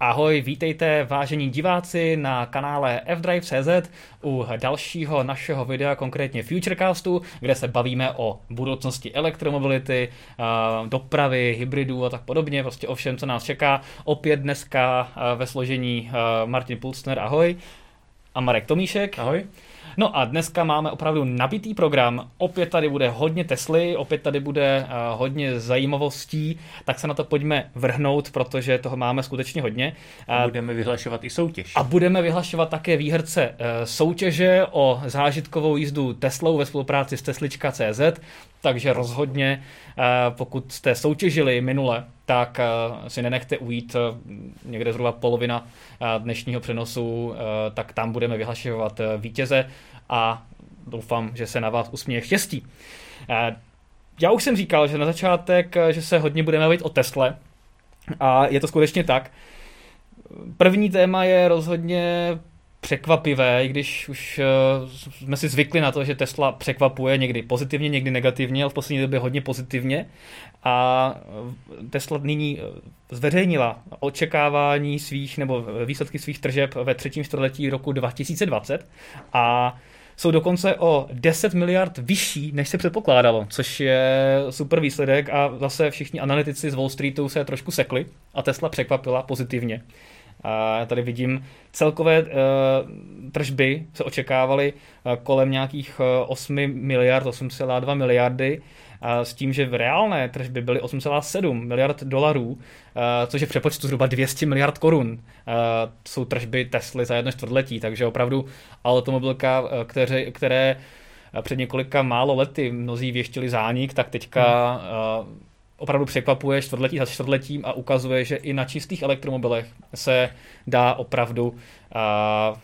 Ahoj, vítejte vážení diváci na kanále fdrive.cz u dalšího našeho videa, konkrétně Futurecastu, kde se bavíme o budoucnosti elektromobility, eh, dopravy, hybridů a tak podobně, prostě o všem, co nás čeká. Opět dneska eh, ve složení eh, Martin Pulsner, ahoj, a Marek Tomíšek. Ahoj. No a dneska máme opravdu nabitý program. Opět tady bude hodně Tesly, opět tady bude uh, hodně zajímavostí, tak se na to pojďme vrhnout, protože toho máme skutečně hodně. A budeme vyhlašovat i soutěž. A budeme vyhlašovat také výherce uh, soutěže o zážitkovou jízdu Teslou ve spolupráci s Teslička.cz, takže rozhodně, uh, pokud jste soutěžili minule, tak si nenechte ujít někde zhruba polovina dnešního přenosu, tak tam budeme vyhlašovat vítěze a doufám, že se na vás usměje štěstí. Já už jsem říkal, že na začátek, že se hodně budeme bavit o Tesle a je to skutečně tak. První téma je rozhodně překvapivé, i když už uh, jsme si zvykli na to, že Tesla překvapuje někdy pozitivně, někdy negativně, ale v poslední době hodně pozitivně. A Tesla nyní zveřejnila očekávání svých nebo výsledky svých tržeb ve třetím čtvrtletí roku 2020 a jsou dokonce o 10 miliard vyšší, než se předpokládalo, což je super výsledek a zase všichni analytici z Wall Streetu se trošku sekli a Tesla překvapila pozitivně. A já tady vidím celkové uh, tržby se očekávaly uh, kolem nějakých uh, 8 miliard, 8,2 miliardy, a s tím, že v reálné tržby byly 8,7 miliard dolarů, uh, což je v přepočtu zhruba 200 miliard korun. Uh, jsou tržby Tesly za jedno čtvrtletí, takže opravdu automobilka, které, které před několika málo lety mnozí věštili zánik, tak teďka hmm opravdu překvapuje čtvrtletí za čtvrtletím a ukazuje, že i na čistých elektromobilech se dá opravdu a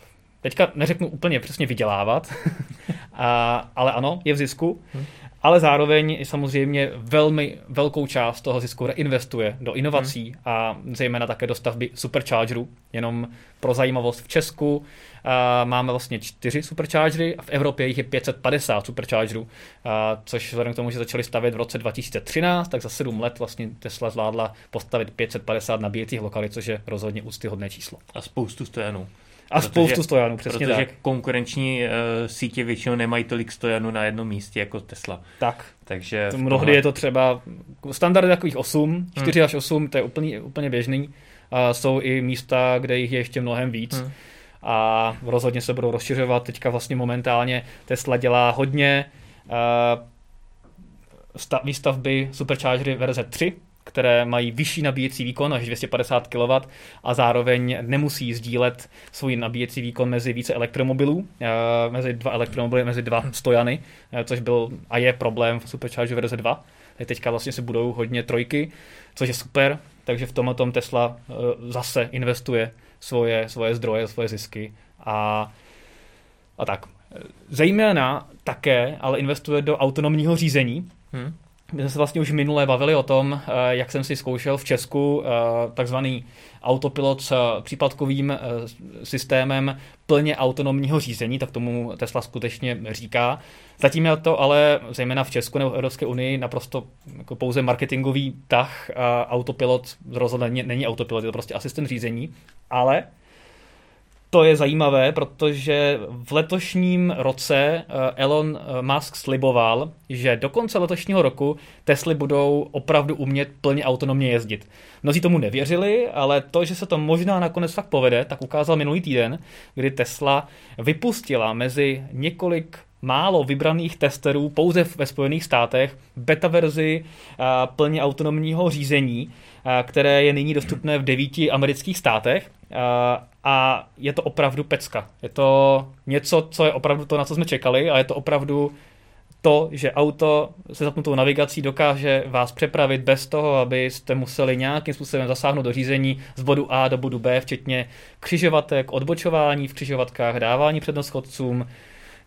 teďka neřeknu úplně přesně vydělávat, a, ale ano, je v zisku, hmm. ale zároveň samozřejmě velmi velkou část toho zisku reinvestuje do inovací hmm. a zejména také do stavby superchargerů. Jenom pro zajímavost v Česku máme vlastně čtyři superchargery a v Evropě jich je 550 superchargerů, což vzhledem k tomu, že začali stavět v roce 2013, tak za sedm let vlastně Tesla zvládla postavit 550 nabíjecích lokalit, což je rozhodně úctyhodné číslo. A spoustu stojanů. A protože, spoustu stojanů, přesně protože tak. konkurenční uh, sítě většinou nemají tolik stojanů na jednom místě jako Tesla. Tak. Takže mnohdy tohle... je to třeba standard takových 8, 4 hmm. až 8, to je úplně, úplně běžný. A jsou i místa, kde jich je ještě mnohem víc. Hmm a rozhodně se budou rozšiřovat. Teďka vlastně momentálně Tesla dělá hodně uh, výstavby Superchargery verze 3, které mají vyšší nabíjecí výkon až 250 kW a zároveň nemusí sdílet svůj nabíjecí výkon mezi více elektromobilů, uh, mezi dva elektromobily, mezi dva stojany, uh, což byl a je problém v Supercharger verze 2. Teďka vlastně se budou hodně trojky, což je super, takže v tomhle tom Tesla zase investuje svoje, svoje zdroje, svoje zisky a, a tak. Zejména také ale investuje do autonomního řízení. Hmm. My jsme se vlastně už minule bavili o tom, eh, jak jsem si zkoušel v Česku eh, takzvaný autopilot s eh, případkovým systémem plně autonomního řízení, tak tomu Tesla skutečně říká. Zatím je to ale zejména v Česku nebo v Evropské unii naprosto jako pouze marketingový tah. Autopilot rozhodně není autopilot, je to prostě asistent řízení, ale to je zajímavé, protože v letošním roce eh, Elon eh, Musk sliboval, že do konce letošního roku Tesly budou opravdu umět plně autonomně jezdit. Mnozí tomu nevěřili, ale to, že se to možná nakonec fakt povede, tak ukázal minulý týden, kdy Tesla vypustila mezi několik málo vybraných testerů pouze ve Spojených státech beta verzi eh, plně autonomního řízení, které je nyní dostupné v devíti amerických státech a je to opravdu pecka. Je to něco, co je opravdu to, na co jsme čekali a je to opravdu to, že auto se zapnutou navigací dokáže vás přepravit bez toho, abyste museli nějakým způsobem zasáhnout do řízení z bodu A do bodu B, včetně křižovatek, odbočování v křižovatkách, dávání přednost chodcům,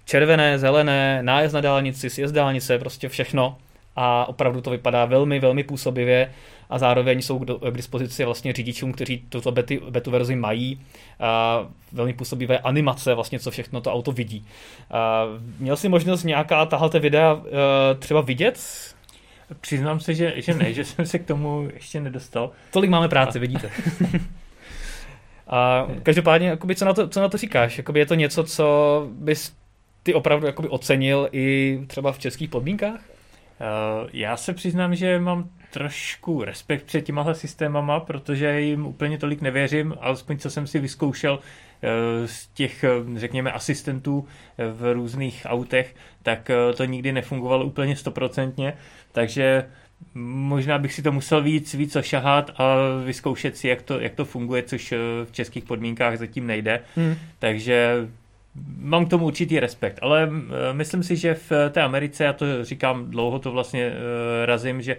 červené, zelené, nájezd na dálnici, sjezd dálnice, prostě všechno. A opravdu to vypadá velmi, velmi působivě a zároveň jsou k dispozici vlastně řidičům, kteří tuto bety, betu verzi mají. A velmi působivé animace, vlastně co všechno to auto vidí. A měl jsi možnost nějaká tahle videa e, třeba vidět? Přiznám se, že, že ne, že jsem se k tomu ještě nedostal. Tolik máme práce, a... vidíte. A každopádně, jakoby, co, na to, co na to říkáš? Jakoby je to něco, co bys ty opravdu jakoby ocenil i třeba v českých podmínkách? Uh, já se přiznám, že mám trošku respekt před těmahle systémama, protože jim úplně tolik nevěřím, alespoň co jsem si vyzkoušel eh, z těch, eh, řekněme, asistentů v různých autech, tak to nikdy nefungovalo úplně stoprocentně, takže možná bych si to musel víc, víc ošahat a vyzkoušet si, jak to, jak to funguje, což v českých podmínkách zatím nejde. Hmm. Takže mám k tomu určitý respekt, ale myslím si, že v té Americe, já to říkám dlouho, to vlastně razím, že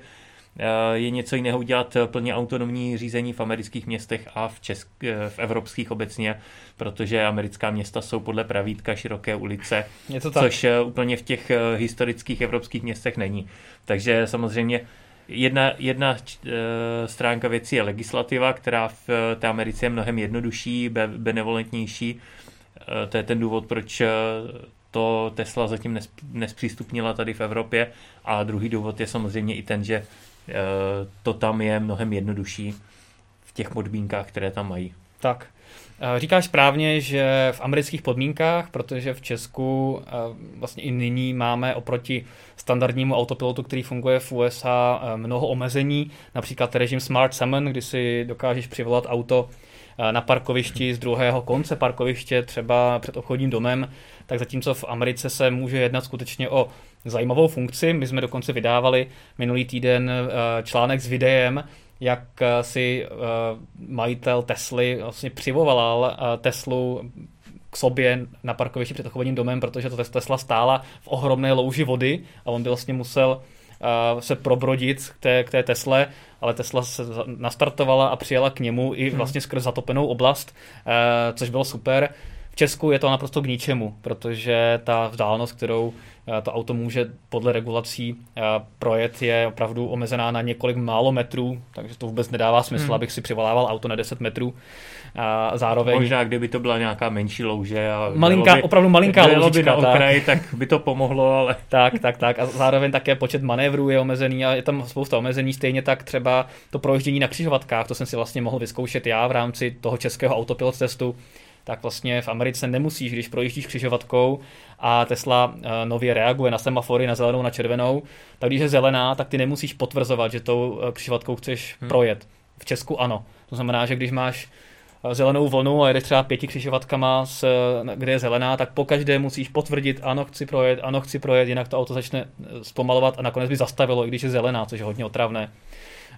je něco jiného udělat plně autonomní řízení v amerických městech a v, česk, v evropských obecně, protože americká města jsou podle pravítka široké ulice, to tak. což úplně v těch historických evropských městech není. Takže samozřejmě jedna, jedna stránka věcí je legislativa, která v té Americe je mnohem jednodušší, benevolentnější, to je ten důvod, proč eh, to Tesla zatím nespřístupnila tady v Evropě. A druhý důvod je samozřejmě i ten, že eh, to tam je mnohem jednodušší v těch podmínkách, které tam mají. Tak. Říkáš správně, že v amerických podmínkách, protože v Česku vlastně i nyní máme oproti standardnímu autopilotu, který funguje v USA, mnoho omezení, například režim Smart Summon, kdy si dokážeš přivolat auto Eh, na parkovišti z druhého konce parkoviště, třeba před obchodním domem, tak zatímco v Americe se může jednat skutečně o zajímavou funkci. My jsme dokonce vydávali minulý týden eh, článek s videem, jak eh, si majitel Tesly vlastně přivolal Teslu k sobě na parkovišti před obchodním domem, protože to Tesla stála v ohromné louži vody a on by vlastně musel se probrodit k té, k té Tesle, ale Tesla se nastartovala a přijela k němu i hmm. vlastně skrz zatopenou oblast, eh, což bylo super. V Česku je to naprosto k ničemu, protože ta vzdálenost, kterou eh, to auto může podle regulací eh, projet, je opravdu omezená na několik málo metrů, takže to vůbec nedává smysl, hmm. abych si přivolával auto na 10 metrů. A zároveň... Možná, kdyby to byla nějaká menší louže a malinká, by, opravdu malinká loužička, by na okraji, tak. tak by to pomohlo, ale... tak, tak, tak. A zároveň také počet manévrů je omezený a je tam spousta omezení. Stejně tak třeba to projíždění na křižovatkách, to jsem si vlastně mohl vyzkoušet já v rámci toho českého autopilot testu, tak vlastně v Americe nemusíš, když projíždíš křižovatkou a Tesla eh, nově reaguje na semafory, na zelenou, na červenou, tak když je zelená, tak ty nemusíš potvrzovat, že tou eh, křižovatkou chceš hmm. projet. V Česku ano. To znamená, že když máš zelenou vlnu a jedeš třeba pěti křižovatkama, s, kde je zelená, tak po každé musíš potvrdit, ano, chci projet, ano, chci projet, jinak to auto začne zpomalovat a nakonec by zastavilo, i když je zelená, což je hodně otravné.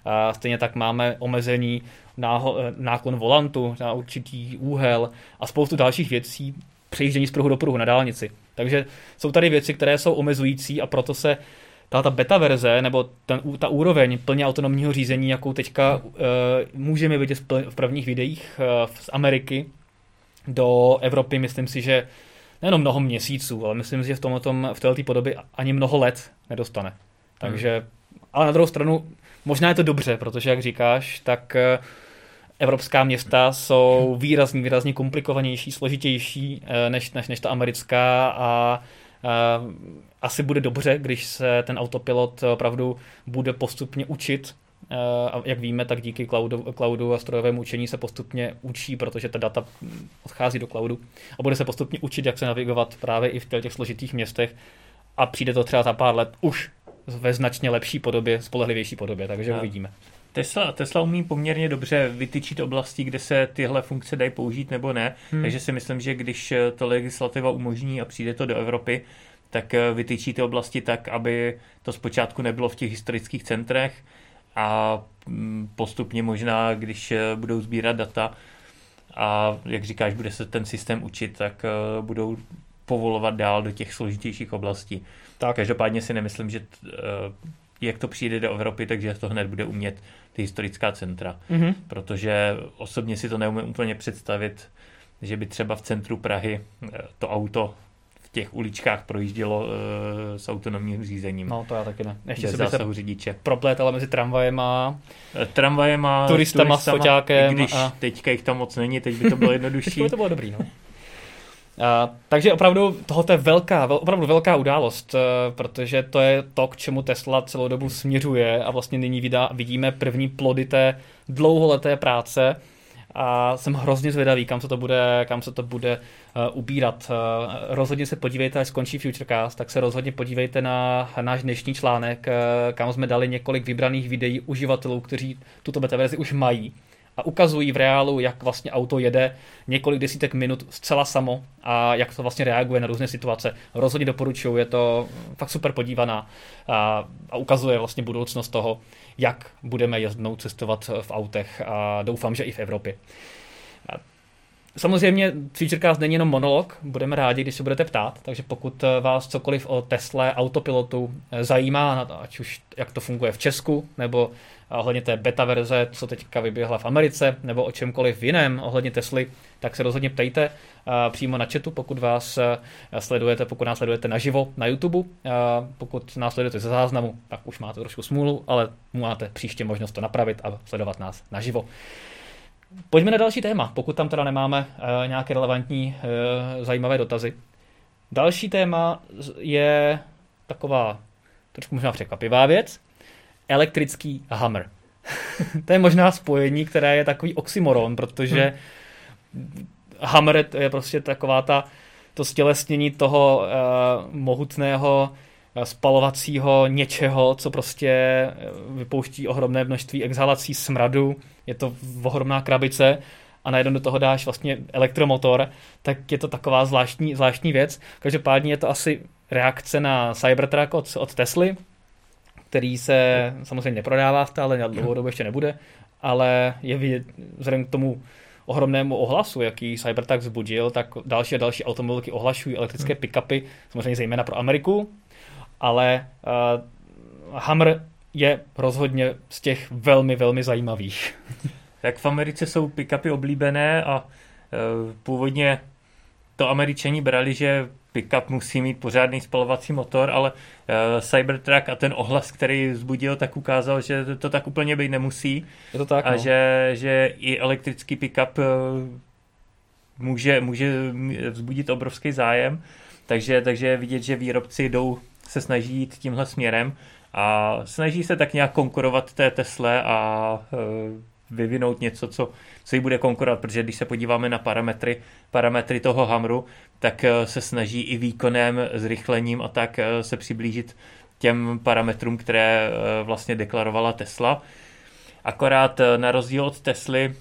A stejně tak máme omezení náho, náklon volantu na určitý úhel a spoustu dalších věcí, přejíždění z pruhu do pruhu na dálnici. Takže jsou tady věci, které jsou omezující a proto se ta, ta beta verze, nebo ten, ta úroveň plně autonomního řízení, jakou teďka uh, můžeme vidět v, pl- v prvních videích uh, z Ameriky do Evropy, myslím si, že nejenom mnoho měsíců, ale myslím si, že v, tomhle, v této podobě ani mnoho let nedostane. Takže, hmm. ale na druhou stranu, možná je to dobře, protože, jak říkáš, tak uh, evropská města jsou výrazně, výrazně komplikovanější, složitější než, než, než ta americká a asi bude dobře, když se ten autopilot opravdu bude postupně učit. A jak víme, tak díky cloudu, cloudu a strojovému učení se postupně učí, protože ta data odchází do cloudu a bude se postupně učit, jak se navigovat právě i v těch složitých městech a přijde to třeba za pár let už ve značně lepší podobě, spolehlivější podobě, takže uvidíme. Tesla, Tesla umí poměrně dobře vytyčit oblasti, kde se tyhle funkce dají použít nebo ne, hmm. takže si myslím, že když to legislativa umožní a přijde to do Evropy, tak eh, vytyčí ty oblasti tak, aby to zpočátku nebylo v těch historických centrech a mm, postupně možná, když eh, budou sbírat data a jak říkáš, bude se ten systém učit, tak eh, budou povolovat dál do těch složitějších oblastí. Tak. Každopádně si nemyslím, že jak to přijde do Evropy, takže to hned bude umět ty historická centra. Mm-hmm. Protože osobně si to neumím úplně představit, že by třeba v centru Prahy to auto těch uličkách projíždělo uh, s autonomním řízením. No to já taky ne. Ještě se zásahu řidiče. Proplétala mezi tramvajema, eh, tramvajema, turistama, turistama s foťákem. Když a... teďka jich tam moc není, teď by to bylo jednodušší. teď by to bylo dobrý, no. Uh, takže opravdu tohoto je velká, vel, opravdu velká událost, uh, protože to je to, k čemu Tesla celou dobu směřuje a vlastně nyní vidá, vidíme první plody té dlouholeté práce a jsem hrozně zvědavý, kam se to bude, kam se to bude uh, ubírat. Uh, rozhodně se podívejte, až skončí Futurecast, tak se rozhodně podívejte na náš dnešní článek, uh, kam jsme dali několik vybraných videí uživatelů, kteří tuto beta verzi už mají a ukazují v reálu, jak vlastně auto jede několik desítek minut zcela samo a jak to vlastně reaguje na různé situace. Rozhodně doporučuju, je to fakt super podívaná a, a ukazuje vlastně budoucnost toho, jak budeme jezdnout cestovat v autech a doufám, že i v Evropě. Samozřejmě Futurecast není jenom monolog, budeme rádi, když se budete ptát, takže pokud vás cokoliv o Tesle, autopilotu zajímá, ať už jak to funguje v Česku, nebo ohledně té beta verze, co teďka vyběhla v Americe, nebo o čemkoliv jiném ohledně Tesly, tak se rozhodně ptejte přímo na chatu, pokud vás sledujete, pokud nás sledujete naživo na YouTube. Pokud nás sledujete ze záznamu, tak už máte trošku smůlu, ale máte příště možnost to napravit a sledovat nás naživo. Pojďme na další téma, pokud tam teda nemáme nějaké relevantní zajímavé dotazy. Další téma je taková trošku možná překvapivá věc, elektrický Hammer. to je možná spojení, které je takový oxymoron, protože hmm. Hammer je prostě taková ta, to stělesnění toho uh, mohutného uh, spalovacího něčeho, co prostě vypouští ohromné množství exhalací smradu, je to ohromná krabice a najednou do toho dáš vlastně elektromotor, tak je to taková zvláštní, zvláštní věc. Každopádně je to asi reakce na Cybertruck od, od Tesly, který se samozřejmě neprodává stále, dobu ještě nebude, ale je vidět, vzhledem k tomu ohromnému ohlasu, jaký Cybertruck vzbudil, tak další a další automobilky ohlašují elektrické hmm. pick-upy, samozřejmě zejména pro Ameriku, ale uh, Hammer je rozhodně z těch velmi, velmi zajímavých. Tak v Americe jsou pick-upy oblíbené a uh, původně to američani brali, že pickup musí mít pořádný spalovací motor, ale uh, Cybertruck a ten ohlas, který vzbudil, tak ukázal, že to, to tak úplně být nemusí. Je to tak, A no. že, že i elektrický pickup uh, může, může vzbudit obrovský zájem. Takže, takže je vidět, že výrobci jdou, se snaží jít tímhle směrem a snaží se tak nějak konkurovat té Tesle a uh, vyvinout něco, co, co jí bude konkurovat, protože když se podíváme na parametry, parametry toho Hamru, tak eh, se snaží i výkonem, zrychlením a tak eh, se přiblížit těm parametrům, které eh, vlastně deklarovala Tesla. Akorát na rozdíl od Tesly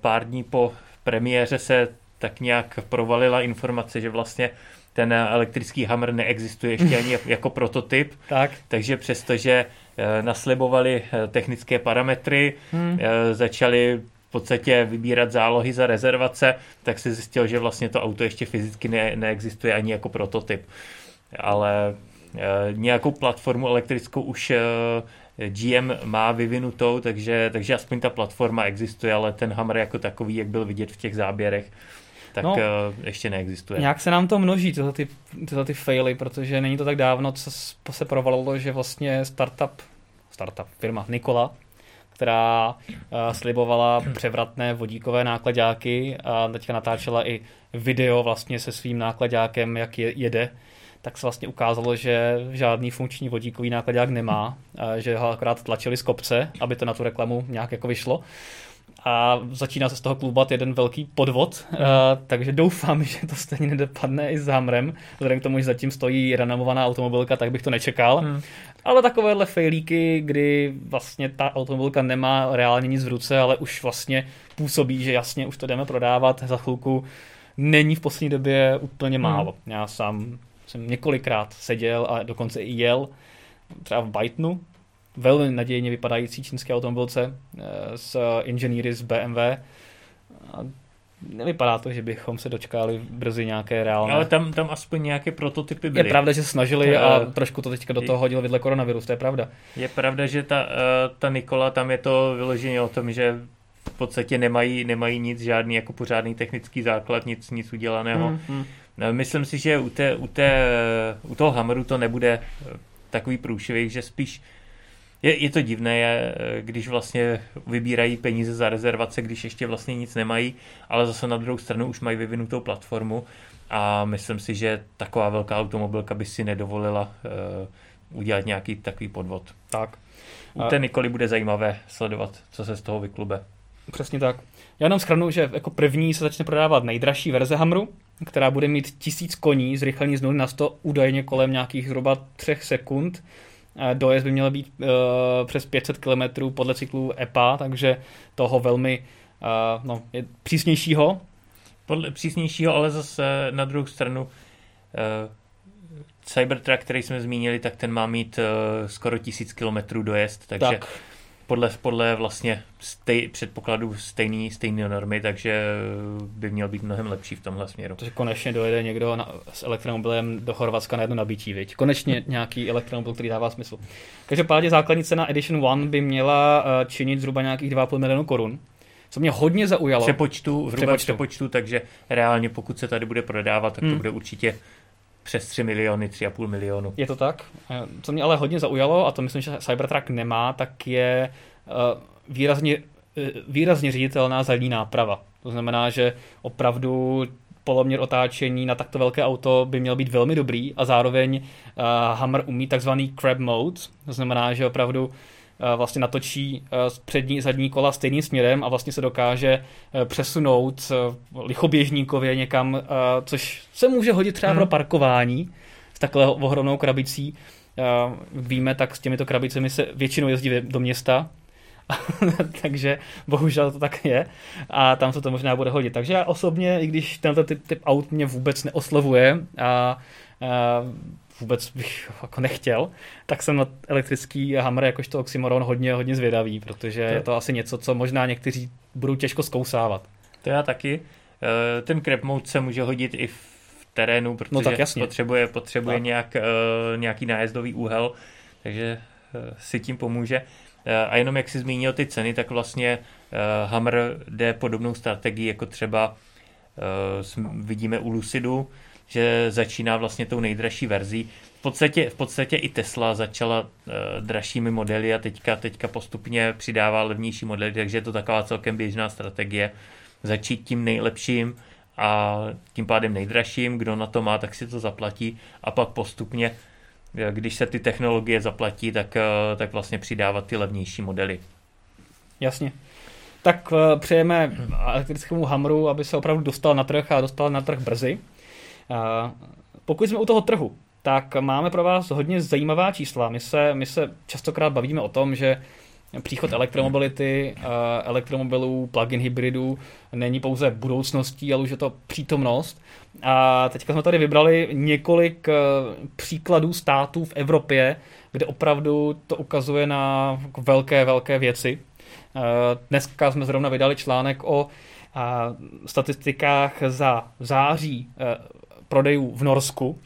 pár dní po premiéře se tak nějak provalila informace, že vlastně ten elektrický Hammer neexistuje ještě ani jako prototyp. Tak. Takže přestože naslibovali technické parametry, hmm. začali v podstatě vybírat zálohy za rezervace, tak si zjistil, že vlastně to auto ještě fyzicky ne, neexistuje ani jako prototyp. Ale nějakou platformu elektrickou už GM má vyvinutou, takže, takže aspoň ta platforma existuje, ale ten Hammer jako takový, jak byl vidět v těch záběrech, tak no, ještě neexistuje. Nějak se nám to množí, tyhle ty, tyhle ty faily, protože není to tak dávno, co se provalilo, že vlastně startup, startup firma Nikola, která uh, slibovala převratné vodíkové nákladáky a teďka natáčela i video vlastně se svým nákladákem, jak je, jede, tak se vlastně ukázalo, že žádný funkční vodíkový nákladák nemá, že ho akorát tlačili z kopce, aby to na tu reklamu nějak jako vyšlo a začíná se z toho klubat jeden velký podvod, uh, takže doufám, že to stejně nedopadne i s Hamrem, vzhledem k tomu, že zatím stojí renomovaná automobilka, tak bych to nečekal. Hmm. Ale takovéhle fejlíky, kdy vlastně ta automobilka nemá reálně nic v ruce, ale už vlastně působí, že jasně už to jdeme prodávat za chvilku, není v poslední době úplně hmm. málo. Hmm. Já sám jsem několikrát seděl a dokonce i jel třeba v Bytonu, velmi nadějně vypadající čínské automobilce eh, s inženýry z BMW. A nevypadá to, že bychom se dočkali brzy nějaké reálné. Ale tam, tam aspoň nějaké prototypy byly. Je pravda, že snažili a trošku to teďka do toho hodil vidle koronavirus, to je pravda. Je pravda, že ta, eh, ta Nikola, tam je to vyloženě o tom, že v podstatě nemají, nemají nic, žádný jako pořádný technický základ, nic, nic udělaného. Hmm, hmm. Myslím si, že u, té, u, té, u toho Hammeru to nebude takový průšvih, že spíš je, je to divné, je, když vlastně vybírají peníze za rezervace, když ještě vlastně nic nemají, ale zase na druhou stranu už mají vyvinutou platformu a myslím si, že taková velká automobilka by si nedovolila uh, udělat nějaký takový podvod. Tak. U té Nikoli bude zajímavé sledovat, co se z toho vyklube. Přesně tak. Já jenom schrnu, že jako první se začne prodávat nejdražší verze Hamru, která bude mít tisíc koní, zrychlení z 0 na 100 údajně kolem nějakých zhruba 3 sekund. Dojezd by měl být uh, přes 500 km podle cyklu EPA, takže toho velmi uh, no, je přísnějšího. Podle přísnějšího, ale zase na druhou stranu uh, Cybertruck, který jsme zmínili, tak ten má mít uh, skoro 1000 km dojezd, takže tak podle, podle vlastně stej, předpokladu stejný, stejné normy, takže by měl být mnohem lepší v tomhle směru. Takže konečně dojede někdo na, s elektromobilem do Chorvatska na jedno nabití, viď? Konečně nějaký elektromobil, který dává smysl. Každopádně základní cena Edition One by měla uh, činit zhruba nějakých 2,5 milionu korun. Co mě hodně zaujalo. Přepočtu, v přepočtu. přepočtu, takže reálně pokud se tady bude prodávat, tak to hmm. bude určitě přes 3 miliony, 3,5 milionu. Je to tak. Eh, co mě ale hodně zaujalo, a to myslím, že Cybertruck nemá, tak je eh, výrazně, eh, výrazně ředitelná zadní náprava. To znamená, že opravdu poloměr otáčení na takto velké auto by měl být velmi dobrý a zároveň uh, Hammer umí takzvaný crab mode, to znamená, že opravdu vlastně natočí přední i zadní kola stejným směrem a vlastně se dokáže přesunout lichoběžníkově někam, což se může hodit třeba hmm. pro parkování s takhle ohromnou krabicí. Víme, tak s těmito krabicemi se většinou jezdí do města, takže bohužel to tak je a tam se to možná bude hodit. Takže já osobně, i když tento typ, typ aut mě vůbec neoslovuje a, a vůbec bych jako nechtěl, tak jsem na elektrický Hammer jakožto oxymoron hodně, hodně zvědavý, protože to... je to asi něco, co možná někteří budou těžko zkousávat. To já taky. Eh, ten crab mode se může hodit i v terénu, protože no tak jasně. potřebuje, potřebuje tak. Nějak, eh, nějaký nájezdový úhel, takže eh, si tím pomůže. A jenom jak jsi zmínil ty ceny, tak vlastně Hammer jde podobnou strategii, jako třeba vidíme u Lucidu, že začíná vlastně tou nejdražší verzí. V podstatě, v podstatě i Tesla začala uh, dražšími modely a teďka, teďka postupně přidává levnější modely, takže je to taková celkem běžná strategie. Začít tím nejlepším a tím pádem nejdražším, kdo na to má, tak si to zaplatí a pak postupně, eh, když se ty technologie zaplatí, tak, uh, tak vlastně přidávat ty levnější modely. Jasně. Tak uh, přejeme elektrickému Hamru, aby se opravdu dostal na trh a dostal na trh brzy. Pokud jsme u toho trhu, tak máme pro vás hodně zajímavá čísla. My se, my se častokrát bavíme o tom, že příchod elektromobility, elektromobilů, plug-in hybridů není pouze budoucností, ale už je to přítomnost. A teďka jsme tady vybrali několik e, příkladů států v Evropě, kde opravdu to ukazuje na velké, velké věci. E, dneska jsme zrovna vydali článek o statistikách za září e, prodejů v Norsku.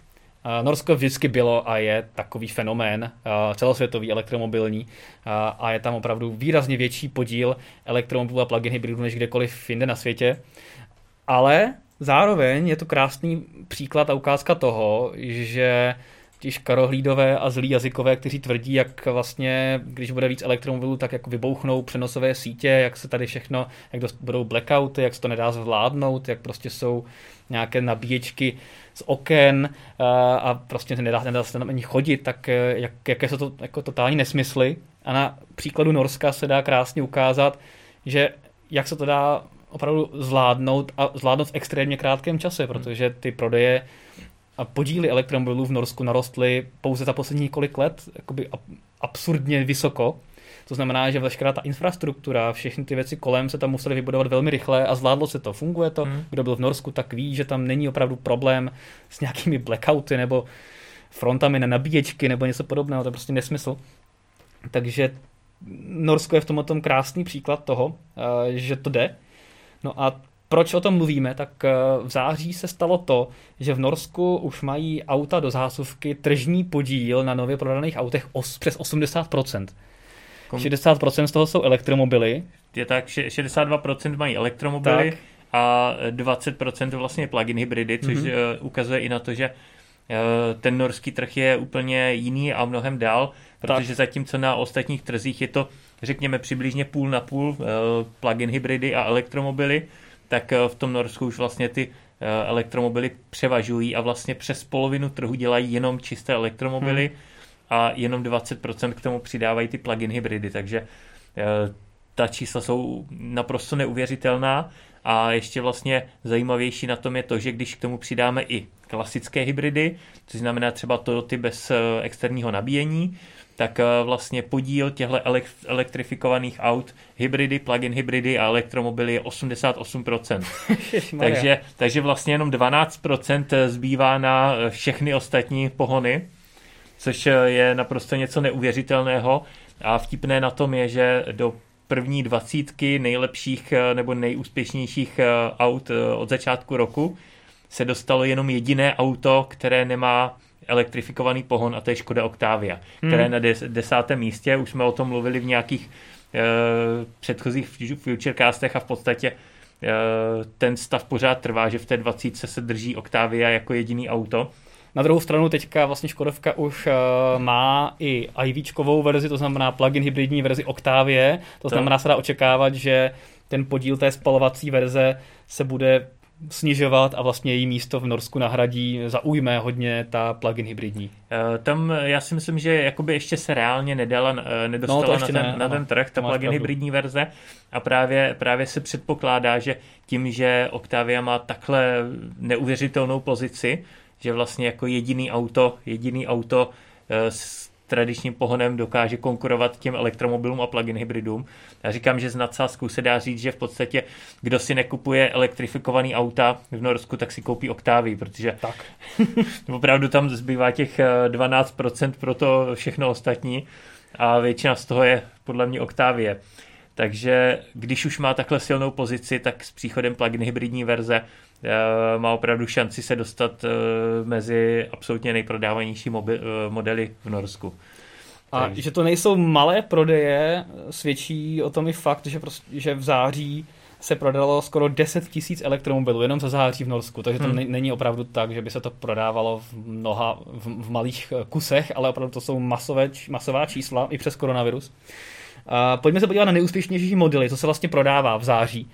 Norsko vždycky bylo a je takový fenomén celosvětový elektromobilní a je tam opravdu výrazně větší podíl elektromobilů a plug-in hybridů než kdekoliv jinde na světě. Ale zároveň je to krásný příklad a ukázka toho, že ti škarohlídové a zlí jazykové, kteří tvrdí, jak vlastně, když bude víc elektromobilů, tak jak vybouchnou přenosové sítě, jak se tady všechno, jak budou blackouty, jak se to nedá zvládnout, jak prostě jsou nějaké nabíječky z oken a, eh, a prostě nedá, nedá se tam ani chodit, tak eh, jak, jaké jsou to jako totální nesmysly. A na příkladu Norska se dá krásně ukázat, že jak se to dá opravdu zvládnout a zvládnout v extrémně krátkém čase, protože ty prodeje a podíly elektromobilů v Norsku narostly pouze za poslední několik let jakoby absurdně vysoko. To znamená, že veškerá ta infrastruktura, všechny ty věci kolem se tam museli vybudovat velmi rychle a zvládlo se to. Funguje to. Hmm. Kdo byl v Norsku, tak ví, že tam není opravdu problém s nějakými blackouty nebo frontami na nabíječky nebo něco podobného. To je prostě nesmysl. Takže Norsko je v tom krásný příklad toho, eh, že to jde. No a proč o tom mluvíme, tak eh, v září se stalo to, že v Norsku už mají auta do zásuvky tržní podíl na nově prodaných autech os, přes 80%. 60% z toho jsou elektromobily. Je tak, 62% mají elektromobily tak. a 20% vlastně plug-in hybridy, což mm-hmm. ukazuje i na to, že eh, ten norský trh je úplně jiný a mnohem dál, protože tak. zatímco na ostatních trzích je to, řekněme, přibližně půl na půl plug-in hybridy a elektromobily, tak v tom Norsku už vlastně ty elektromobily převažují a vlastně přes polovinu trhu dělají jenom čisté elektromobily. Hmm a jenom 20% k tomu přidávají ty plug-in hybridy, takže eh, ta čísla jsou naprosto neuvěřitelná a ještě vlastně zajímavější na tom je to, že když k tomu přidáme i klasické hybridy, což znamená třeba Toyota bez eh, externího nabíjení, tak eh, vlastně podíl těchto elektrifikovaných aut, hybridy, plug-in hybridy a elektromobily je 88%. takže, takže vlastně jenom 12% zbývá na všechny ostatní pohony, což je naprosto něco neuvěřitelného. A vtipné na tom je, že do první dvacítky nejlepších eh, nebo nejúspěšnějších eh, aut eh, od začátku roku se dostalo jenom jediné auto, které nemá elektrifikovaný pohon a to je Škoda Octavia, hmm. které je na des, desátém místě. Už jsme o tom mluvili v nějakých uh, předchozích futurecastech a v podstatě uh, ten stav pořád trvá, že v té 20 se drží Octavia jako jediný auto. Na druhou stranu teďka vlastně Škodovka už uh, má i IVčkovou verzi, to znamená plug-in hybridní verzi Octavie, to znamená se dá očekávat, že ten podíl té spalovací verze se bude snižovat a vlastně její místo v Norsku nahradí, zaujme hodně ta plug-in hybridní. Eh, tam já si myslím, že jakoby ještě se reálně nedala, eh, nedostala no, na, ten, ne, na ten trh, ta plug-in hybridní verze. A právě, právě se předpokládá, že tím, že Octavia má takhle neuvěřitelnou pozici, že vlastně jako jediný auto, jediný auto eh, s tradičním pohonem dokáže konkurovat těm elektromobilům a plug-in hybridům. Já říkám, že z nadsázkou se dá říct, že v podstatě kdo si nekupuje elektrifikovaný auta v Norsku, tak si koupí Octavii, protože tak. opravdu tam zbývá těch 12% eh, pro to všechno ostatní a většina z toho je podle mě Octavie. Takže když už má takhle silnou pozici, tak s příchodem plug-in hybridní verze má opravdu šanci se dostat eh, mezi absolutně nejprodávanější mobi- eh, modely v Norsku. A Takže. že to nejsou malé prodeje, svědčí o tom i fakt, že, prostě, že v září se prodalo skoro 10 tisíc elektromobilů jenom za září v Norsku, takže to hmm. není opravdu tak, že by se to prodávalo v mnoha, v, v malých kusech, ale opravdu to jsou masové, masová čísla i přes koronavirus. A pojďme se podívat na nejúspěšnější modely, co se vlastně prodává v září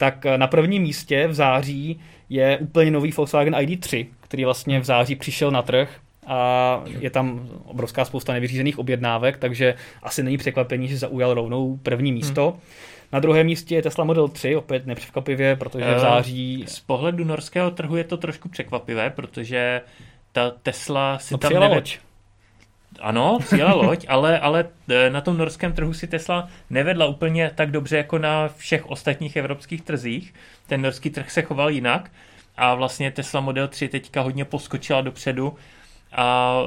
tak eh, na prvním místě v září je úplně nový Volkswagen ID3, který vlastně v září přišel na trh a je tam obrovská spousta nevyřízených objednávek, takže asi není překvapení, že zaujal rovnou první místo. Hmm. Na druhém místě je Tesla Model 3, opět nepřekvapivě, protože v eh, září... Z pohledu norského trhu je to trošku překvapivé, protože ta Tesla si no, tam neve... loď. Ano, přijela loď, ale, ale e, na tom norském trhu si Tesla nevedla úplně tak dobře jako na všech ostatních evropských trzích. Ten norský trh se choval jinak a vlastně Tesla Model 3 teďka hodně poskočila dopředu a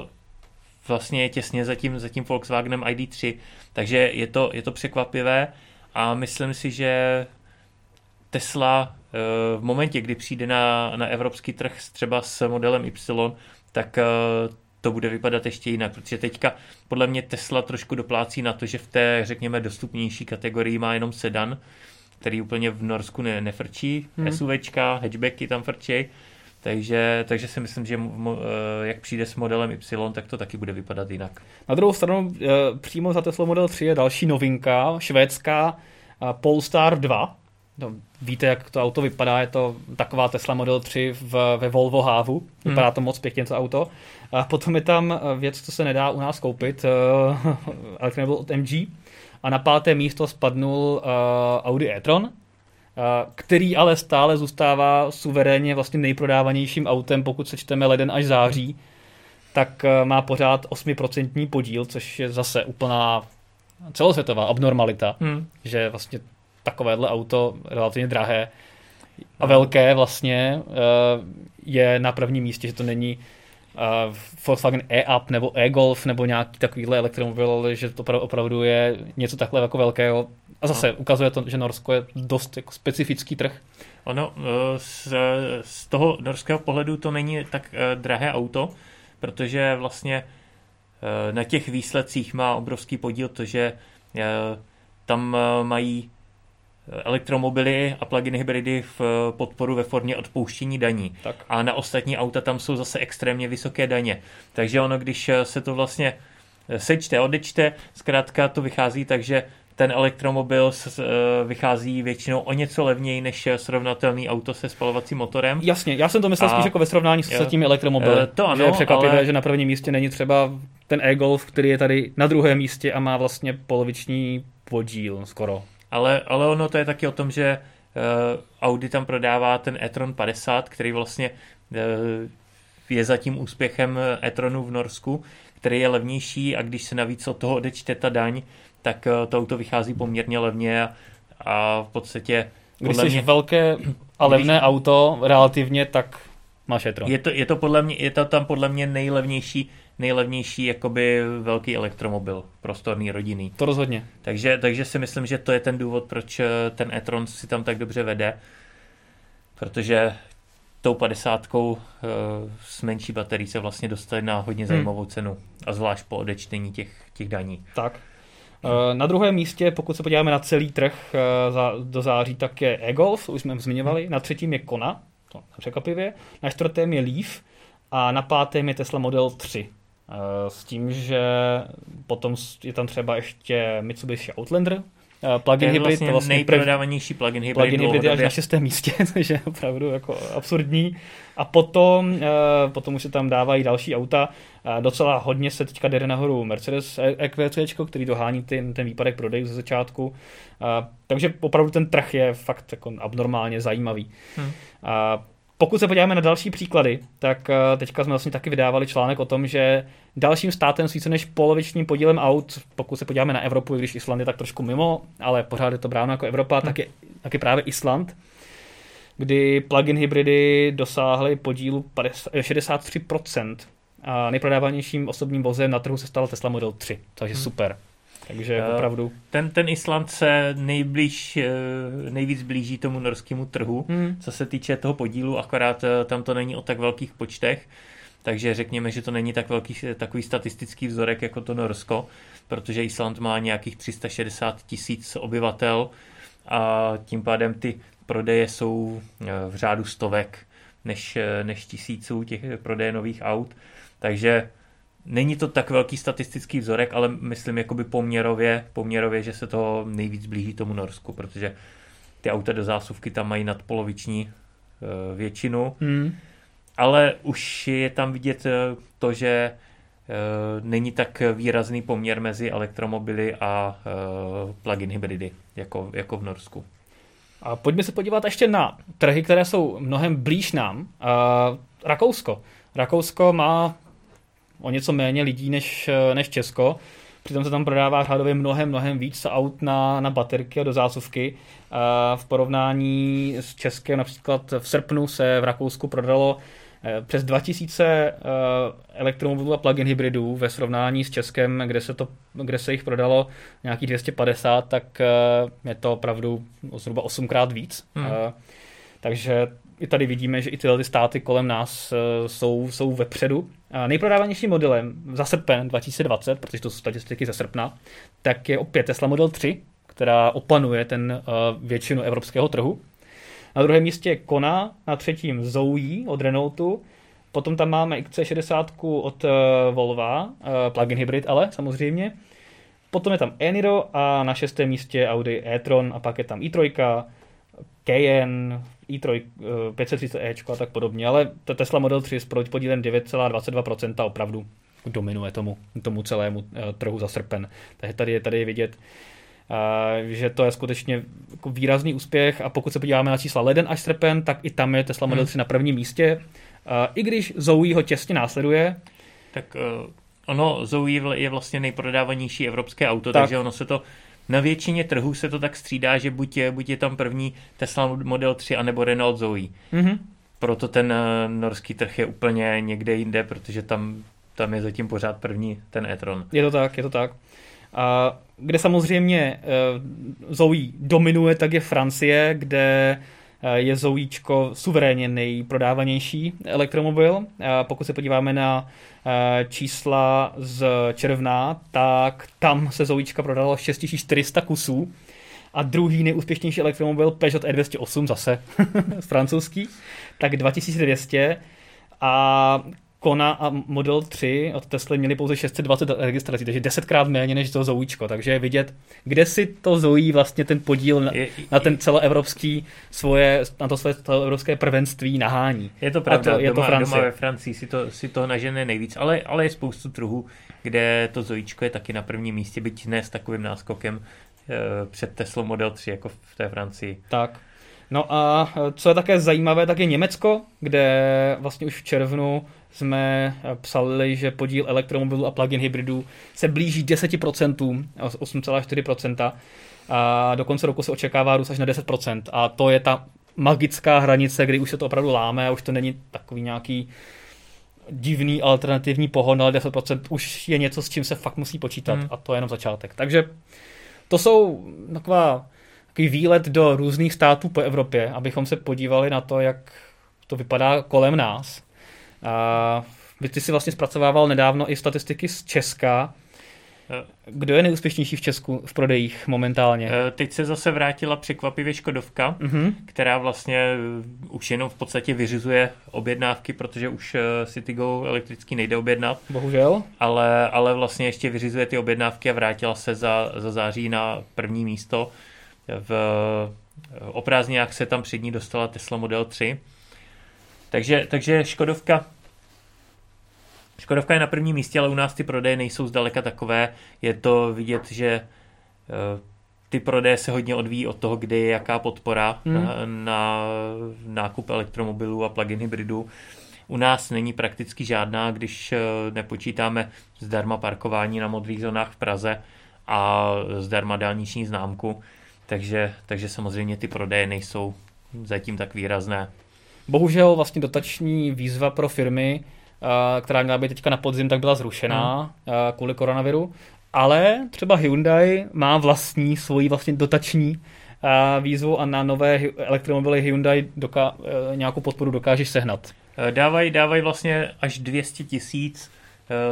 vlastně je těsně za tím, za tím Volkswagenem ID3, takže je to, je to překvapivé a myslím si, že Tesla e, v momentě, kdy přijde na, na evropský trh třeba s modelem Y, tak e, to bude vypadat ještě jinak, protože teďka podle mě Tesla trošku doplácí na to, že v té, řekněme, dostupnější kategorii má jenom sedan, který úplně v Norsku ne, nefrčí, hmm. SUVčka, hatchbacky tam frčí, takže, takže si myslím, že eh, jak přijde s modelem Y, tak to taky bude vypadat jinak. Na druhou stranu, eh, přímo za Tesla Model 3 je další novinka, švédská eh, Polestar 2, No, víte, jak to auto vypadá, je to taková Tesla Model 3 v, ve Volvo Hávu, vypadá hmm. to moc pěkně to auto. A potom je tam věc, co se nedá u nás koupit, uh, elektromobil od MG. A na páté místo spadnul uh, Audi e-tron, uh, který ale stále zůstává suverénně vlastně nejprodávanějším autem, pokud se čteme leden až září, tak uh, má pořád 8% podíl, což je zase úplná celosvětová abnormalita, hmm. že vlastně takovéhle auto relativně drahé a velké vlastně eh, je na prvním místě, že to není uh, Volkswagen e-Up nebo e-Golf nebo nějaký takovýhle elektromobil, že to opravdu je něco takhle jako velkého. A zase no. ukazuje to, že Norsko je dost jako specifický trh. Ono eh, z, z toho norského pohledu to není tak drahé auto, protože vlastně na těch výsledcích má obrovský podíl to, že tam mají elektromobily a plug-in hybridy v podporu ve formě odpouštění daní. Tak. A na ostatní auta tam jsou zase extrémně vysoké daně. Takže ono, když se to vlastně sečte, odečte, zkrátka to vychází tak, že ten elektromobil eh, vychází většinou o něco levněji než srovnatelný auto se spalovacím motorem. Jasně, já jsem to myslel a, spíš jako ve srovnání s ostatními elektromobily. Eh, to ano, že je překvapivé, ale... že na prvním místě není třeba ten e-Golf, který je tady na druhém místě a má vlastně poloviční podíl skoro. Ale, ale ono to je taky o tom, že uh, Audi tam prodává ten e-tron 50, který vlastně uh, je zatím úspěchem e-tronu v Norsku, který je levnější a když se navíc od toho odečte ta daň, tak uh, to auto vychází poměrně levně a, a v podstatě když jsi mě, velké a levné když, auto relativně, tak máš e-tron. Je to, je to, podle mě, je to tam podle mě nejlevnější nejlevnější jakoby velký elektromobil, prostorný, rodinný. To rozhodně. Takže, takže si myslím, že to je ten důvod, proč eh, ten e-tron si tam tak dobře vede, protože tou padesátkou eh, s menší baterií se vlastně dostali na hodně hmm. zajímavou hmm. cenu a zvlášť po odečtení těch, těch daní. Tak. Eh, na druhém místě, pokud se podíváme na celý trh do září, tak je e-Golf, už jsme zmiňovali. Na třetím je Kona, to překvapivě. Na čtvrtém je Leaf a na pátém je Tesla Model 3. Eh, s tím, že potom je tam třeba ještě Mitsubishi Outlander, eh, plug-in hybrid. Vlastně, vlastně nejprodávanější plug-in hybrid. Plug-in hybrid je až na šestém místě, což je opravdu jako absurdní. A potom, eh, potom už se tam dávají další auta. Docela hodně se teďka jde nahoru Mercedes EQC, který dohání ten, ten výpadek prodejů ze začátku. Takže opravdu ten trh je fakt jako abnormálně zajímavý. Hmm. Pokud se podíváme na další příklady, tak eh, teďka jsme vlastně taky vydávali článek o tom, že dalším státem s více než polovičním podílem aut, pokud se podíváme na Evropu, i když Island je tak trošku mimo, ale pořád je to bráno jako Evropa, hmm. tak, je, tak je právě Island, kdy plug-in hybridy dosáhly podílu 50, 63%. A nejprodávanějším osobním vozem na trhu se stal Tesla Model 3, takže hmm. super. Takže uh, opravdu. Ten, ten Island se nejblíž, eh, nejvíc blíží tomu norskému trhu, hmm. co se týče toho podílu, akorát eh, tam to není o tak velkých počtech, takže řekněme, že to není tak velký, takový statistický vzorek jako to Norsko, protože Island má nějakých 360 tisíc obyvatel a tím pádem ty prodeje jsou v řádu stovek než, než tisíců těch prodeje nových aut. Takže Není to tak velký statistický vzorek, ale myslím jakoby poměrově, poměrově, že se to nejvíc blíží tomu Norsku, protože ty auta do zásuvky tam mají nadpoloviční uh, většinu, hmm. ale už je tam vidět uh, to, že uh, není tak výrazný poměr mezi elektromobily a plug-in hybridy, jako, jako v Norsku. A pojďme se podívat ještě na trhy, které jsou mnohem blíž nám. Rakousko. Rakousko má o něco méně lidí než, než Česko. Přitom se tam prodává řádově mnohem, mnohem víc aut na, na baterky a do zásuvky. V porovnání s Českem například v srpnu se v Rakousku prodalo eh, přes 2000 eh, elektromobilů a plug-in hybridů ve srovnání s Českem, kde se, to, kde se jich prodalo nějakých 250, tak eh, je to opravdu zhruba 8 krát víc. Hmm. Takže i tady vidíme, že i tyhle ty státy kolem nás jsou, jsou vepředu Nejprodávanějším modelem za srpen 2020, protože to jsou statistiky ze srpna, tak je opět Tesla Model 3, která opanuje ten uh, většinu evropského trhu. Na druhém místě je Kona, na třetím Zoe od Renaultu, potom tam máme XC60 od uh, Volva, plug-in hybrid ale samozřejmě. Potom je tam Eniro a na šestém místě Audi e-tron a pak je tam i3, Cayenne, i3 530e a tak podobně, ale ta Tesla Model 3 s podílem 9,22% opravdu dominuje tomu, tomu celému eh, trhu za srpen. Takže tady je, tady je vidět, eh, že to je skutečně jako výrazný úspěch a pokud se podíváme na čísla leden až srpen, tak i tam je Tesla Model 3 hmm. na prvním místě. Eh, I když Zoe ho těsně následuje. Tak ono Zoe je vlastně nejprodávanější evropské auto, tak. takže ono se to na většině trhů se to tak střídá, že buď je, buď je tam první Tesla Model 3, anebo Renault Zoe. Mm-hmm. Proto ten uh, norský trh je úplně někde jinde, protože tam, tam je zatím pořád první ten e-tron. Je to tak, je to tak. A kde samozřejmě uh, Zoe dominuje, tak je Francie, kde je Zoíčko suverénně nejprodávanější elektromobil. Pokud se podíváme na Eh, čísla z června, tak tam se Zoička prodalo 6400 kusů a druhý nejúspěšnější elektromobil Peugeot E208 zase francouzský, tak 2200 a Kona a Model 3 od Tesla měli pouze 620 registrací, takže desetkrát méně než to Zouíčko. Takže je vidět, kde si to Zoují vlastně ten podíl na, je, na ten celoevropský svoje, na to své celoevropské prvenství nahání. Je to pravda, to, je doma, to Francie. doma ve Francii si to, si to nažene nejvíc, ale, ale je spoustu trhů, kde to Zojíčko je taky na prvním místě, byť ne s takovým náskokem, před Tesla Model 3, jako v té Francii. Tak. No a co je také zajímavé, tak je Německo, kde vlastně už v červnu jsme psali, že podíl elektromobilů a plug-in hybridů se blíží 10%, 8,4%. A do konce roku se očekává růst až na 10%. A to je ta magická hranice, kdy už se to opravdu láme a už to není takový nějaký divný alternativní pohon, ale 10% už je něco, s čím se fakt musí počítat hmm. a to je jenom začátek. Takže to jsou taková, takový výlet do různých států po Evropě, abychom se podívali na to, jak to vypadá kolem nás. A ty si vlastně zpracovával nedávno i statistiky z Česka, kdo je neúspěšnější v Česku v prodejích momentálně? Eh, teď se zase vrátila překvapivě Škodovka, uh-huh. která vlastně eh, už jenom v podstatě vyřizuje objednávky, protože už eh, Citygo elektrický nejde objednat. Bohužel. Ale, ale vlastně ještě vyřizuje ty objednávky a vrátila se za, za září na první místo. V o prázdninách se tam před ní dostala Tesla Model 3. Takže, takže Škodovka Škodovka je na prvním místě, ale u nás ty prodeje nejsou zdaleka takové. Je to vidět, že eh, ty prodeje se hodně odvíjí od toho, kde je jaká podpora hmm. na, na nákup elektromobilů a plug-in hybridů. U nás není prakticky žádná, když eh, nepočítáme zdarma parkování na modrých zónách v Praze a zdarma dálniční známku, takže, takže samozřejmě ty prodeje nejsou zatím tak výrazné. Bohužel vlastně dotační výzva pro firmy která měla být teďka na podzim, tak byla zrušená hmm. kvůli koronaviru. Ale třeba Hyundai má vlastní, svoji vlastně dotační výzvu a na nové elektromobily Hyundai doká, nějakou podporu dokážeš sehnat. Dávají dávaj vlastně až 200 tisíc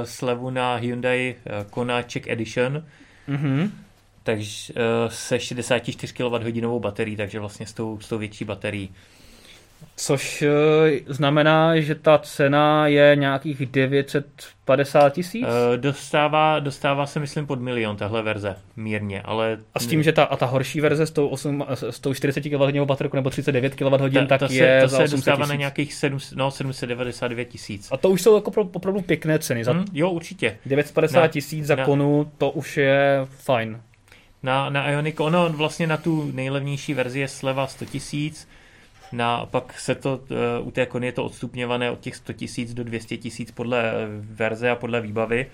slevu na Hyundai Kona Check Edition. Mm-hmm. Takže se 64 kWh baterií, takže vlastně s tou, s tou větší baterií. Což eh, znamená, že ta cena je nějakých 950 tisíc? Eh, dostává, dostává se, myslím, pod milion tahle verze, mírně, ale... A s tím, že ta, a ta horší verze s tou, 8, s tou 40 kWh baterkou nebo 39 kWh, ta, tak to je se, to se dostává na nějakých 7, no, 799 tisíc. A to už jsou jako opravdu pěkné ceny. Za hmm, jo, určitě. 950 tisíc za na, konu, to už je fajn. Na, na Ioniq, ono vlastně na tu nejlevnější verzi je sleva 100 tisíc, na, pak se to, uh, u té kony je to odstupňované od těch 100 tisíc do 200 tisíc podle verze a podle výbavy.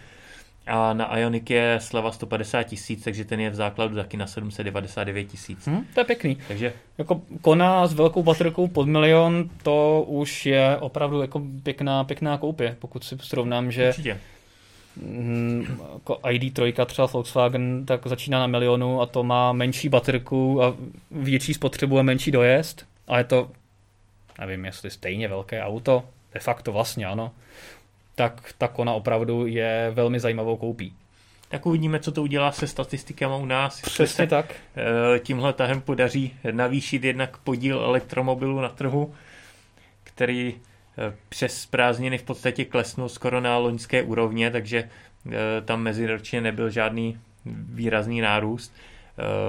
A na Ioniq je sleva 150 tisíc, takže ten je v základu taky na 799 tisíc. Hmm, to je pěkný. Takže jako kona s velkou baterkou pod milion, to už je opravdu jako pěkná, pěkná koupě, pokud si srovnám, že Určitě. Mm, jako ID3 třeba Volkswagen, tak začíná na milionu a to má menší baterku a větší spotřebu a menší dojezd a je to, nevím, jestli stejně velké auto, de facto vlastně ano, tak ta Kona opravdu je velmi zajímavou koupí. Tak uvidíme, co to udělá se statistikama u nás. Přesně se tak. Eh, tímhle tahem podaří navýšit jednak podíl elektromobilů na trhu, který eh, přes prázdniny v podstatě klesnul skoro na loňské úrovně, takže eh, tam meziročně nebyl žádný výrazný nárůst.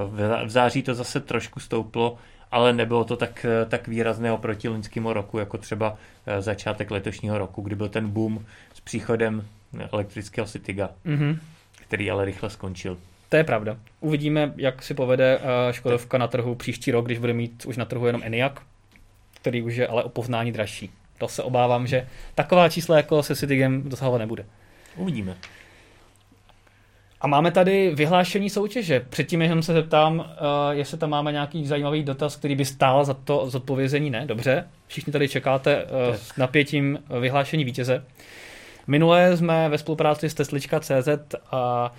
V září to zase trošku stouplo, ale nebylo to tak, tak výrazné oproti loňskému roku, jako třeba eh, začátek letošního roku, kdy byl ten boom s příchodem elektrického Cityga, mm-hmm. který ale rychle skončil. To je pravda. Uvidíme, jak si povede eh, Škodovka na trhu příští rok, když bude mít už na trhu jenom Eniak, který už je ale o poznání dražší. To se obávám, že taková čísla jako se Citygem dosahovat nebude. Uvidíme. A máme tady vyhlášení soutěže. Předtím jenom se zeptám, uh, jestli tam máme nějaký zajímavý dotaz, který by stál za to zodpovězení. Ne, dobře. Všichni tady čekáte uh, s napětím vyhlášení vítěze. Minulé jsme ve spolupráci s Teslička.cz a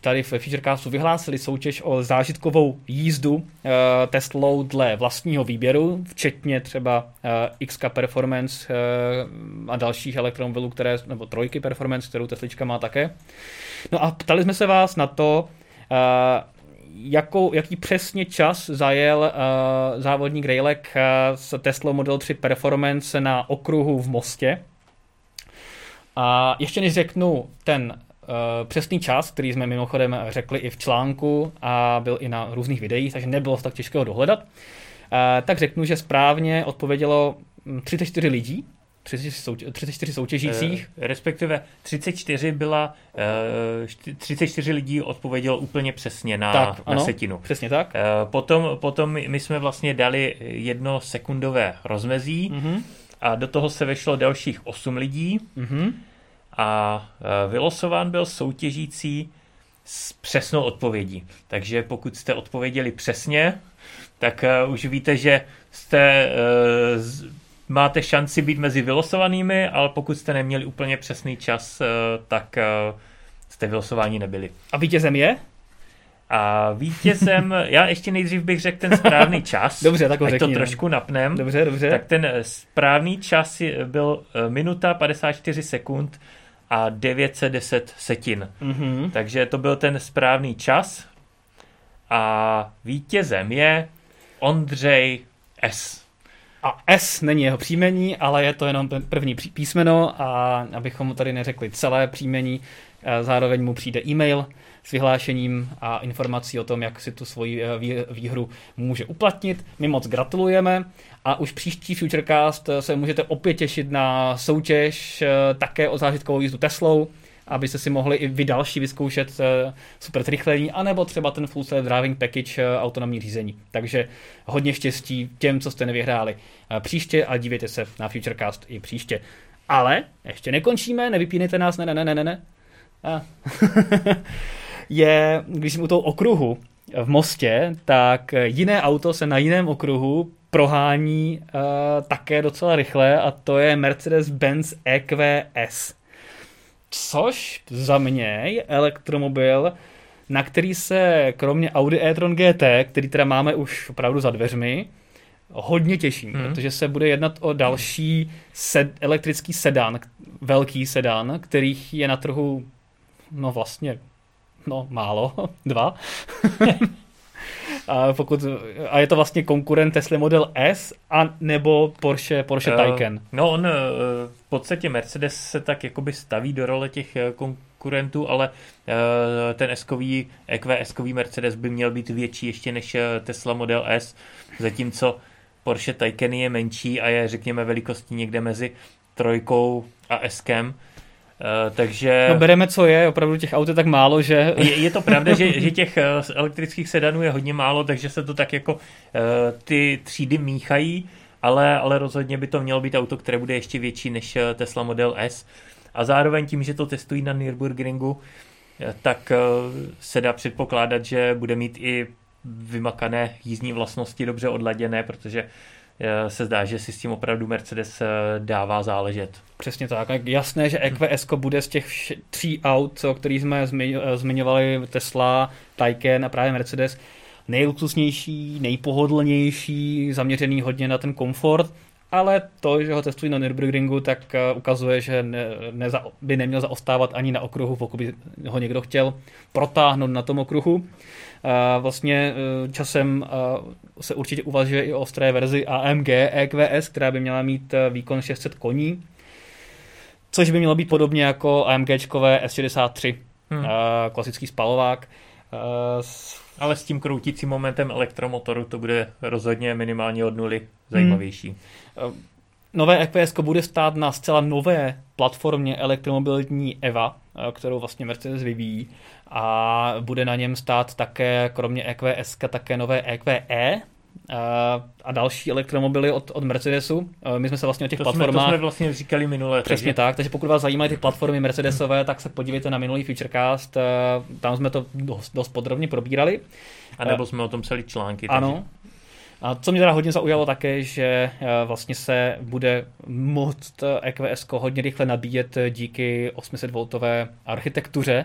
tady v Featurecastu vyhlásili soutěž o zážitkovou jízdu uh, Teslou dle vlastního výběru, včetně třeba uh, XK Performance uh, a dalších elektromobilů, které, nebo trojky Performance, kterou Teslička má také. No a ptali jsme se vás na to, jakou, jaký přesně čas zajel uh, závodník Rejlek uh, s Tesla Model 3 Performance na okruhu v Mostě. A ještě než řeknu ten uh, přesný čas, který jsme mimochodem řekli i v článku a byl i na různých videích, takže nebylo tak těžké ho dohledat, uh, tak řeknu, že správně odpovědělo 34 hm, lidí 34 soutěžících. E, respektive 34 byla, e, 34 lidí odpovědělo úplně přesně na, tak, na ano, setinu. Přesně tak. Potom, potom my jsme vlastně dali jedno sekundové rozmezí mm-hmm. A do toho se vešlo dalších 8 lidí mm-hmm. a vylosován byl soutěžící s přesnou odpovědí. Takže pokud jste odpověděli přesně, tak uh, už víte, že jste uh, máte šanci být mezi vylosovanými, ale pokud jste neměli úplně přesný čas, tak jste vylosováni nebyli. A vítězem je? A vítězem, já ještě nejdřív bych řekl ten správný čas. dobře, tak ho řekni, to no. trošku napnem. Dobře, dobře. Tak ten správný čas byl minuta 54 sekund a 910 setin. Mm-hmm. Takže to byl ten správný čas. A vítězem je Ondřej S. A S není jeho příjmení, ale je to jenom první písmeno a abychom mu tady neřekli celé příjmení, eh, zároveň mu přijde e-mail s vyhlášením a informací o tom, jak si tu svoji eh, výhru může uplatnit. My moc gratulujeme a už příští Futurecast eh, se můžete opět těšit na soutěž také o zážitkovou jízdu Teslou, abyste si mohli i vy další vyzkoušet eh, super zrychlení, anebo třeba ten full self driving package eh, autonomní řízení. Takže hodně štěstí těm, co jste nevyhráli eh, příště a dívejte se na Futurecast i příště. Ale ještě nekončíme, nevypínejte nás, ne, ne, ne, ne, ne. Je, když jsem u toho okruhu v Mostě, tak jiné auto se na jiném okruhu prohání uh, také docela rychle a to je Mercedes-Benz EQS což za mě je elektromobil, na který se kromě Audi e-tron GT, který teda máme už opravdu za dveřmi, hodně těším, hmm. protože se bude jednat o další sed, elektrický sedan, velký sedan, kterých je na trhu no vlastně no málo, dva. A, pokud, a je to vlastně konkurent Tesla Model S a nebo Porsche, Porsche uh, Taycan. No on uh, v podstatě Mercedes se tak jakoby staví do role těch uh, konkurentů, ale uh, ten S-kový, EQS-kový Mercedes by měl být větší ještě než Tesla Model S, zatímco Porsche Taycan je menší a je řekněme velikostí někde mezi trojkou a S-kem. Uh, takže... No bereme, co je, opravdu těch aut je tak málo, že... Je, je to pravda, že, že těch uh, elektrických sedanů je hodně málo, takže se to tak jako uh, ty třídy míchají, ale, ale rozhodně by to mělo být auto, které bude ještě větší než Tesla Model S. A zároveň tím, že to testují na Nürburgringu, tak se dá předpokládat, že bude mít i vymakané jízdní vlastnosti dobře odladěné, protože Eh, se zdá, že si s tím opravdu Mercedes eh, dává záležet. Přesně tak. Jasné, že EQS bude z těch tří aut, o kterých jsme eh, zmiňovali, Tesla, Taycan a právě Mercedes, nejluxusnější, nejpohodlnější, zaměřený hodně na ten komfort, ale to, že ho testují na Nürburgringu, tak ukazuje, že ne, ne, by neměl zaostávat ani na okruhu, pokud by ho někdo chtěl protáhnout na tom okruhu. Vlastně e, časem se určitě uvažuje i o ostré verzi AMG EQS, která by měla mít e, výkon 600 koní, což by mělo být podobně jako AMGčkové S63, hmm. klasický spalovák. Ale s tím kroutícím momentem elektromotoru to bude rozhodně minimálně od nuly zajímavější. Hmm. Nové EQS bude stát na zcela nové platformě elektromobilní EVA, kterou vlastně Mercedes vyvíjí a bude na něm stát také, kromě EQS, také nové EQE, e, a další elektromobily od, od Mercedesu. My jsme se vlastně o těch to platformách... Jsme, to jsme vlastně říkali minule. Přesně takže... tak, takže pokud vás zajímají ty platformy Mercedesové, tak se podívejte na minulý Futurecast, tam jsme to dost, dost podrobně probírali. A nebo jsme o tom psali články. Takže... Ano, a co mě teda hodně zaujalo také, že eh, vlastně se bude moct EQS hodně rychle nabíjet díky 800V architektuře,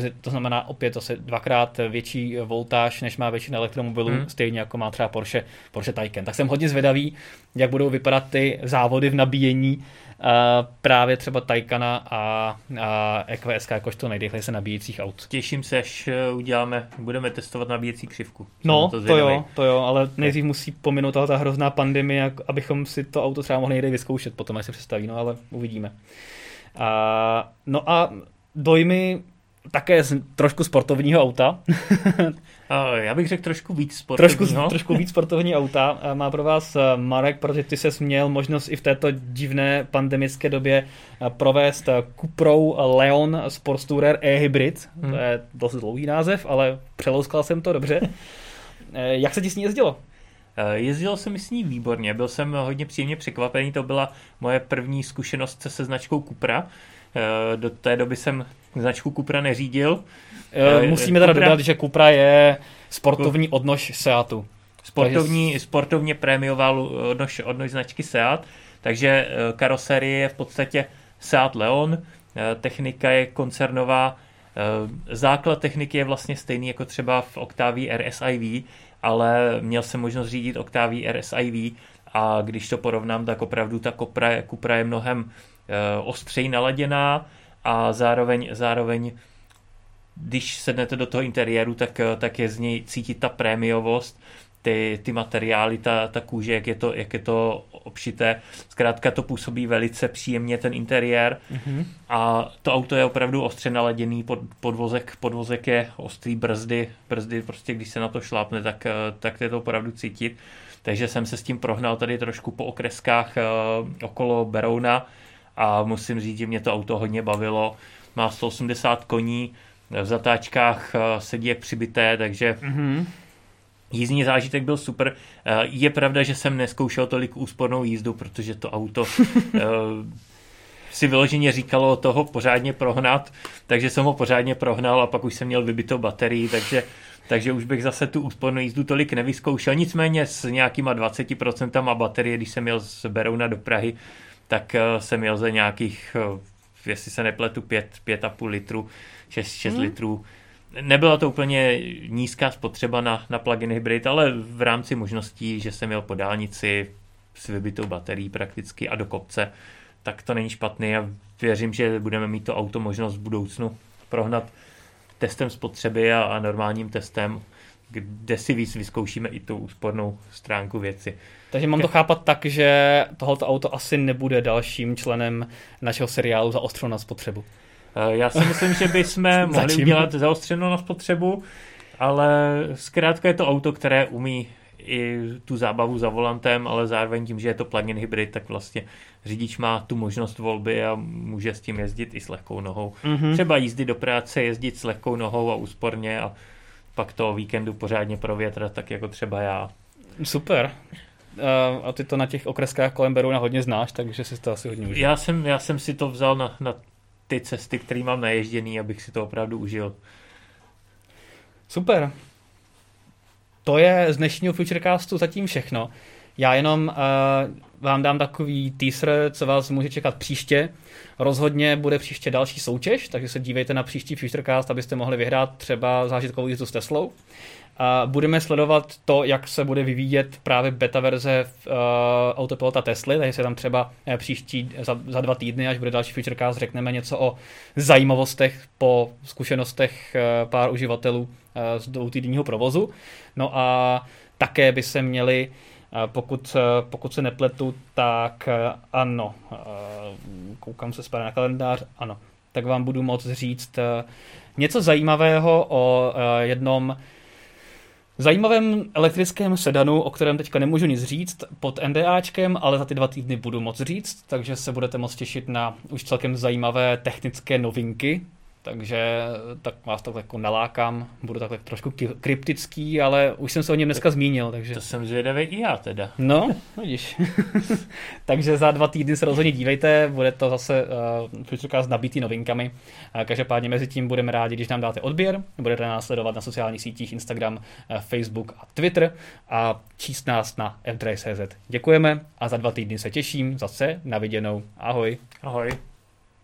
to, je, to znamená opět zase dvakrát větší voltáž, než má většina elektromobilů, hmm. stejně jako má třeba Porsche, Porsche Taycan. Tak jsem hodně zvědavý, jak budou vypadat ty závody v nabíjení právě třeba Taycana a, a EQS jakožto nejrychleji se nabíjejících aut. Těším se, až uděláme, budeme testovat nabíjecí křivku. No, to, to jo, to jo, ale nejdřív musí pominout ta hrozná pandemie, abychom si to auto třeba mohli někde vyzkoušet potom, až se představí, no ale uvidíme. A, no a dojmy také z trošku sportovního auta. Já bych řekl trošku víc sportovního. Trošku, trošku víc sportovní auta. Má pro vás Marek, protože ty se měl možnost i v této divné pandemické době provést Cuprou Leon Sports Tourer e-hybrid. Hmm. To je dost dlouhý název, ale přelouskal jsem to dobře. Jak se ti s ní jezdilo? Jezdil jsem s ní výborně, byl jsem hodně příjemně překvapený, to byla moje první zkušenost se značkou Cupra. Do té doby jsem značku Cupra neřídil. Eh, musíme teda Cupra... dodat, že Cupra je sportovní odnož Seatu. Sportovní, takže... sportovně prémiová odnož, odnož značky Seat, takže eh, karoserie je v podstatě Seat Leon, eh, technika je koncernová, základ techniky je vlastně stejný jako třeba v Octavii RSIV, ale měl jsem možnost řídit Octavii RSIV a když to porovnám, tak opravdu ta Cupra, Cupra je mnohem ostřeji naladěná, a zároveň, zároveň když sednete do toho interiéru, tak, tak je z něj cítit ta prémiovost, ty, ty materiály, ta, ta kůže, jak je, to, jak je to obšité. Zkrátka to působí velice příjemně ten interiér mm-hmm. a to auto je opravdu ostře naladěný, pod, podvozek, podvozek je ostrý, brzdy, brzdy prostě když se na to šlápne, tak, tak je to opravdu cítit. Takže jsem se s tím prohnal tady trošku po okreskách okolo Berouna, a musím říct, že mě to auto hodně bavilo. Má 180 koní, v zatáčkách eh, sedí jak přibité, takže mm-hmm. jízdní zážitek byl super. Eh, je pravda, že jsem neskoušel tolik úspornou jízdu, protože to auto eh, si vyloženě říkalo toho pořádně prohnat, takže jsem ho pořádně prohnal a pak už jsem měl vybitou baterii, takže takže už bych zase tu úspornou jízdu tolik nevyzkoušel. Nicméně s nějakýma 20% baterie, když jsem měl z Berouna do Prahy, tak eh, jsem jel za nějakých, eh, jestli se nepletu, 5,5 litru, 6, 6 hmm. litrů. Nebyla to úplně nízká spotřeba na, na plug-in hybrid, ale v rámci možností, že jsem měl po dálnici s vybitou baterií prakticky a do kopce, tak to není špatný a věřím, že budeme mít to auto možnost v budoucnu prohnat testem spotřeby a, a normálním testem, kde si víc vyzkoušíme i tu úspornou stránku věci. Takže mám to chápat tak, že tohoto auto asi nebude dalším členem našeho seriálu Zaostřeno na spotřebu. Eh, já si myslím, že bychom mohli udělat Zaostřeno na spotřebu, ale zkrátka je to auto, které umí i tu zábavu za volantem, ale zároveň tím, že je to plug-in hybrid, tak vlastně řidič má tu možnost volby a může s tím jezdit i s lehkou nohou. Mm-hmm. Třeba jízdy do práce, jezdit s lehkou nohou a úsporně a pak to víkendu pořádně provětrat, tak jako třeba já. Super a ty to na těch okreskách kolem Berouna hodně znáš, takže si to asi hodně užil. Já jsem, já jsem si to vzal na, na ty cesty, které mám naježděný, abych si to opravdu užil. Super. To je z dnešního Futurecastu zatím všechno. Já jenom uh, vám dám takový teaser, co vás může čekat příště. Rozhodně bude příště další soutěž, takže se dívejte na příští Futurecast, abyste mohli vyhrát třeba zážitkovou jízdu s Teslou. A budeme sledovat to, jak se bude vyvíjet právě beta verze uh, autopilota Tesly, takže se tam třeba uh, příští za, za dva týdny, až bude další Futurecast, řekneme něco o zajímavostech po zkušenostech uh, pár uživatelů uh, z dvoutýdenního provozu. No a také by se měli pokud, pokud se nepletu, tak ano, koukám se zpátky na kalendář, ano, tak vám budu moct říct něco zajímavého o jednom zajímavém elektrickém sedanu, o kterém teďka nemůžu nic říct, pod NDAčkem, ale za ty dva týdny budu moc říct, takže se budete moct těšit na už celkem zajímavé technické novinky, takže tak vás to jako nalákám, budu takhle trošku kryptický, ale už jsem se o něm dneska zmínil. Takže... To jsem zvědavý i já teda. No, vidíš. takže za dva týdny se rozhodně dívejte, bude to zase uh, s nabitý novinkami. Uh, každopádně mezi tím budeme rádi, když nám dáte odběr, budete nás sledovat na sociálních sítích Instagram, uh, Facebook a Twitter a číst nás na f Děkujeme a za dva týdny se těším zase na viděnou. Ahoj. Ahoj.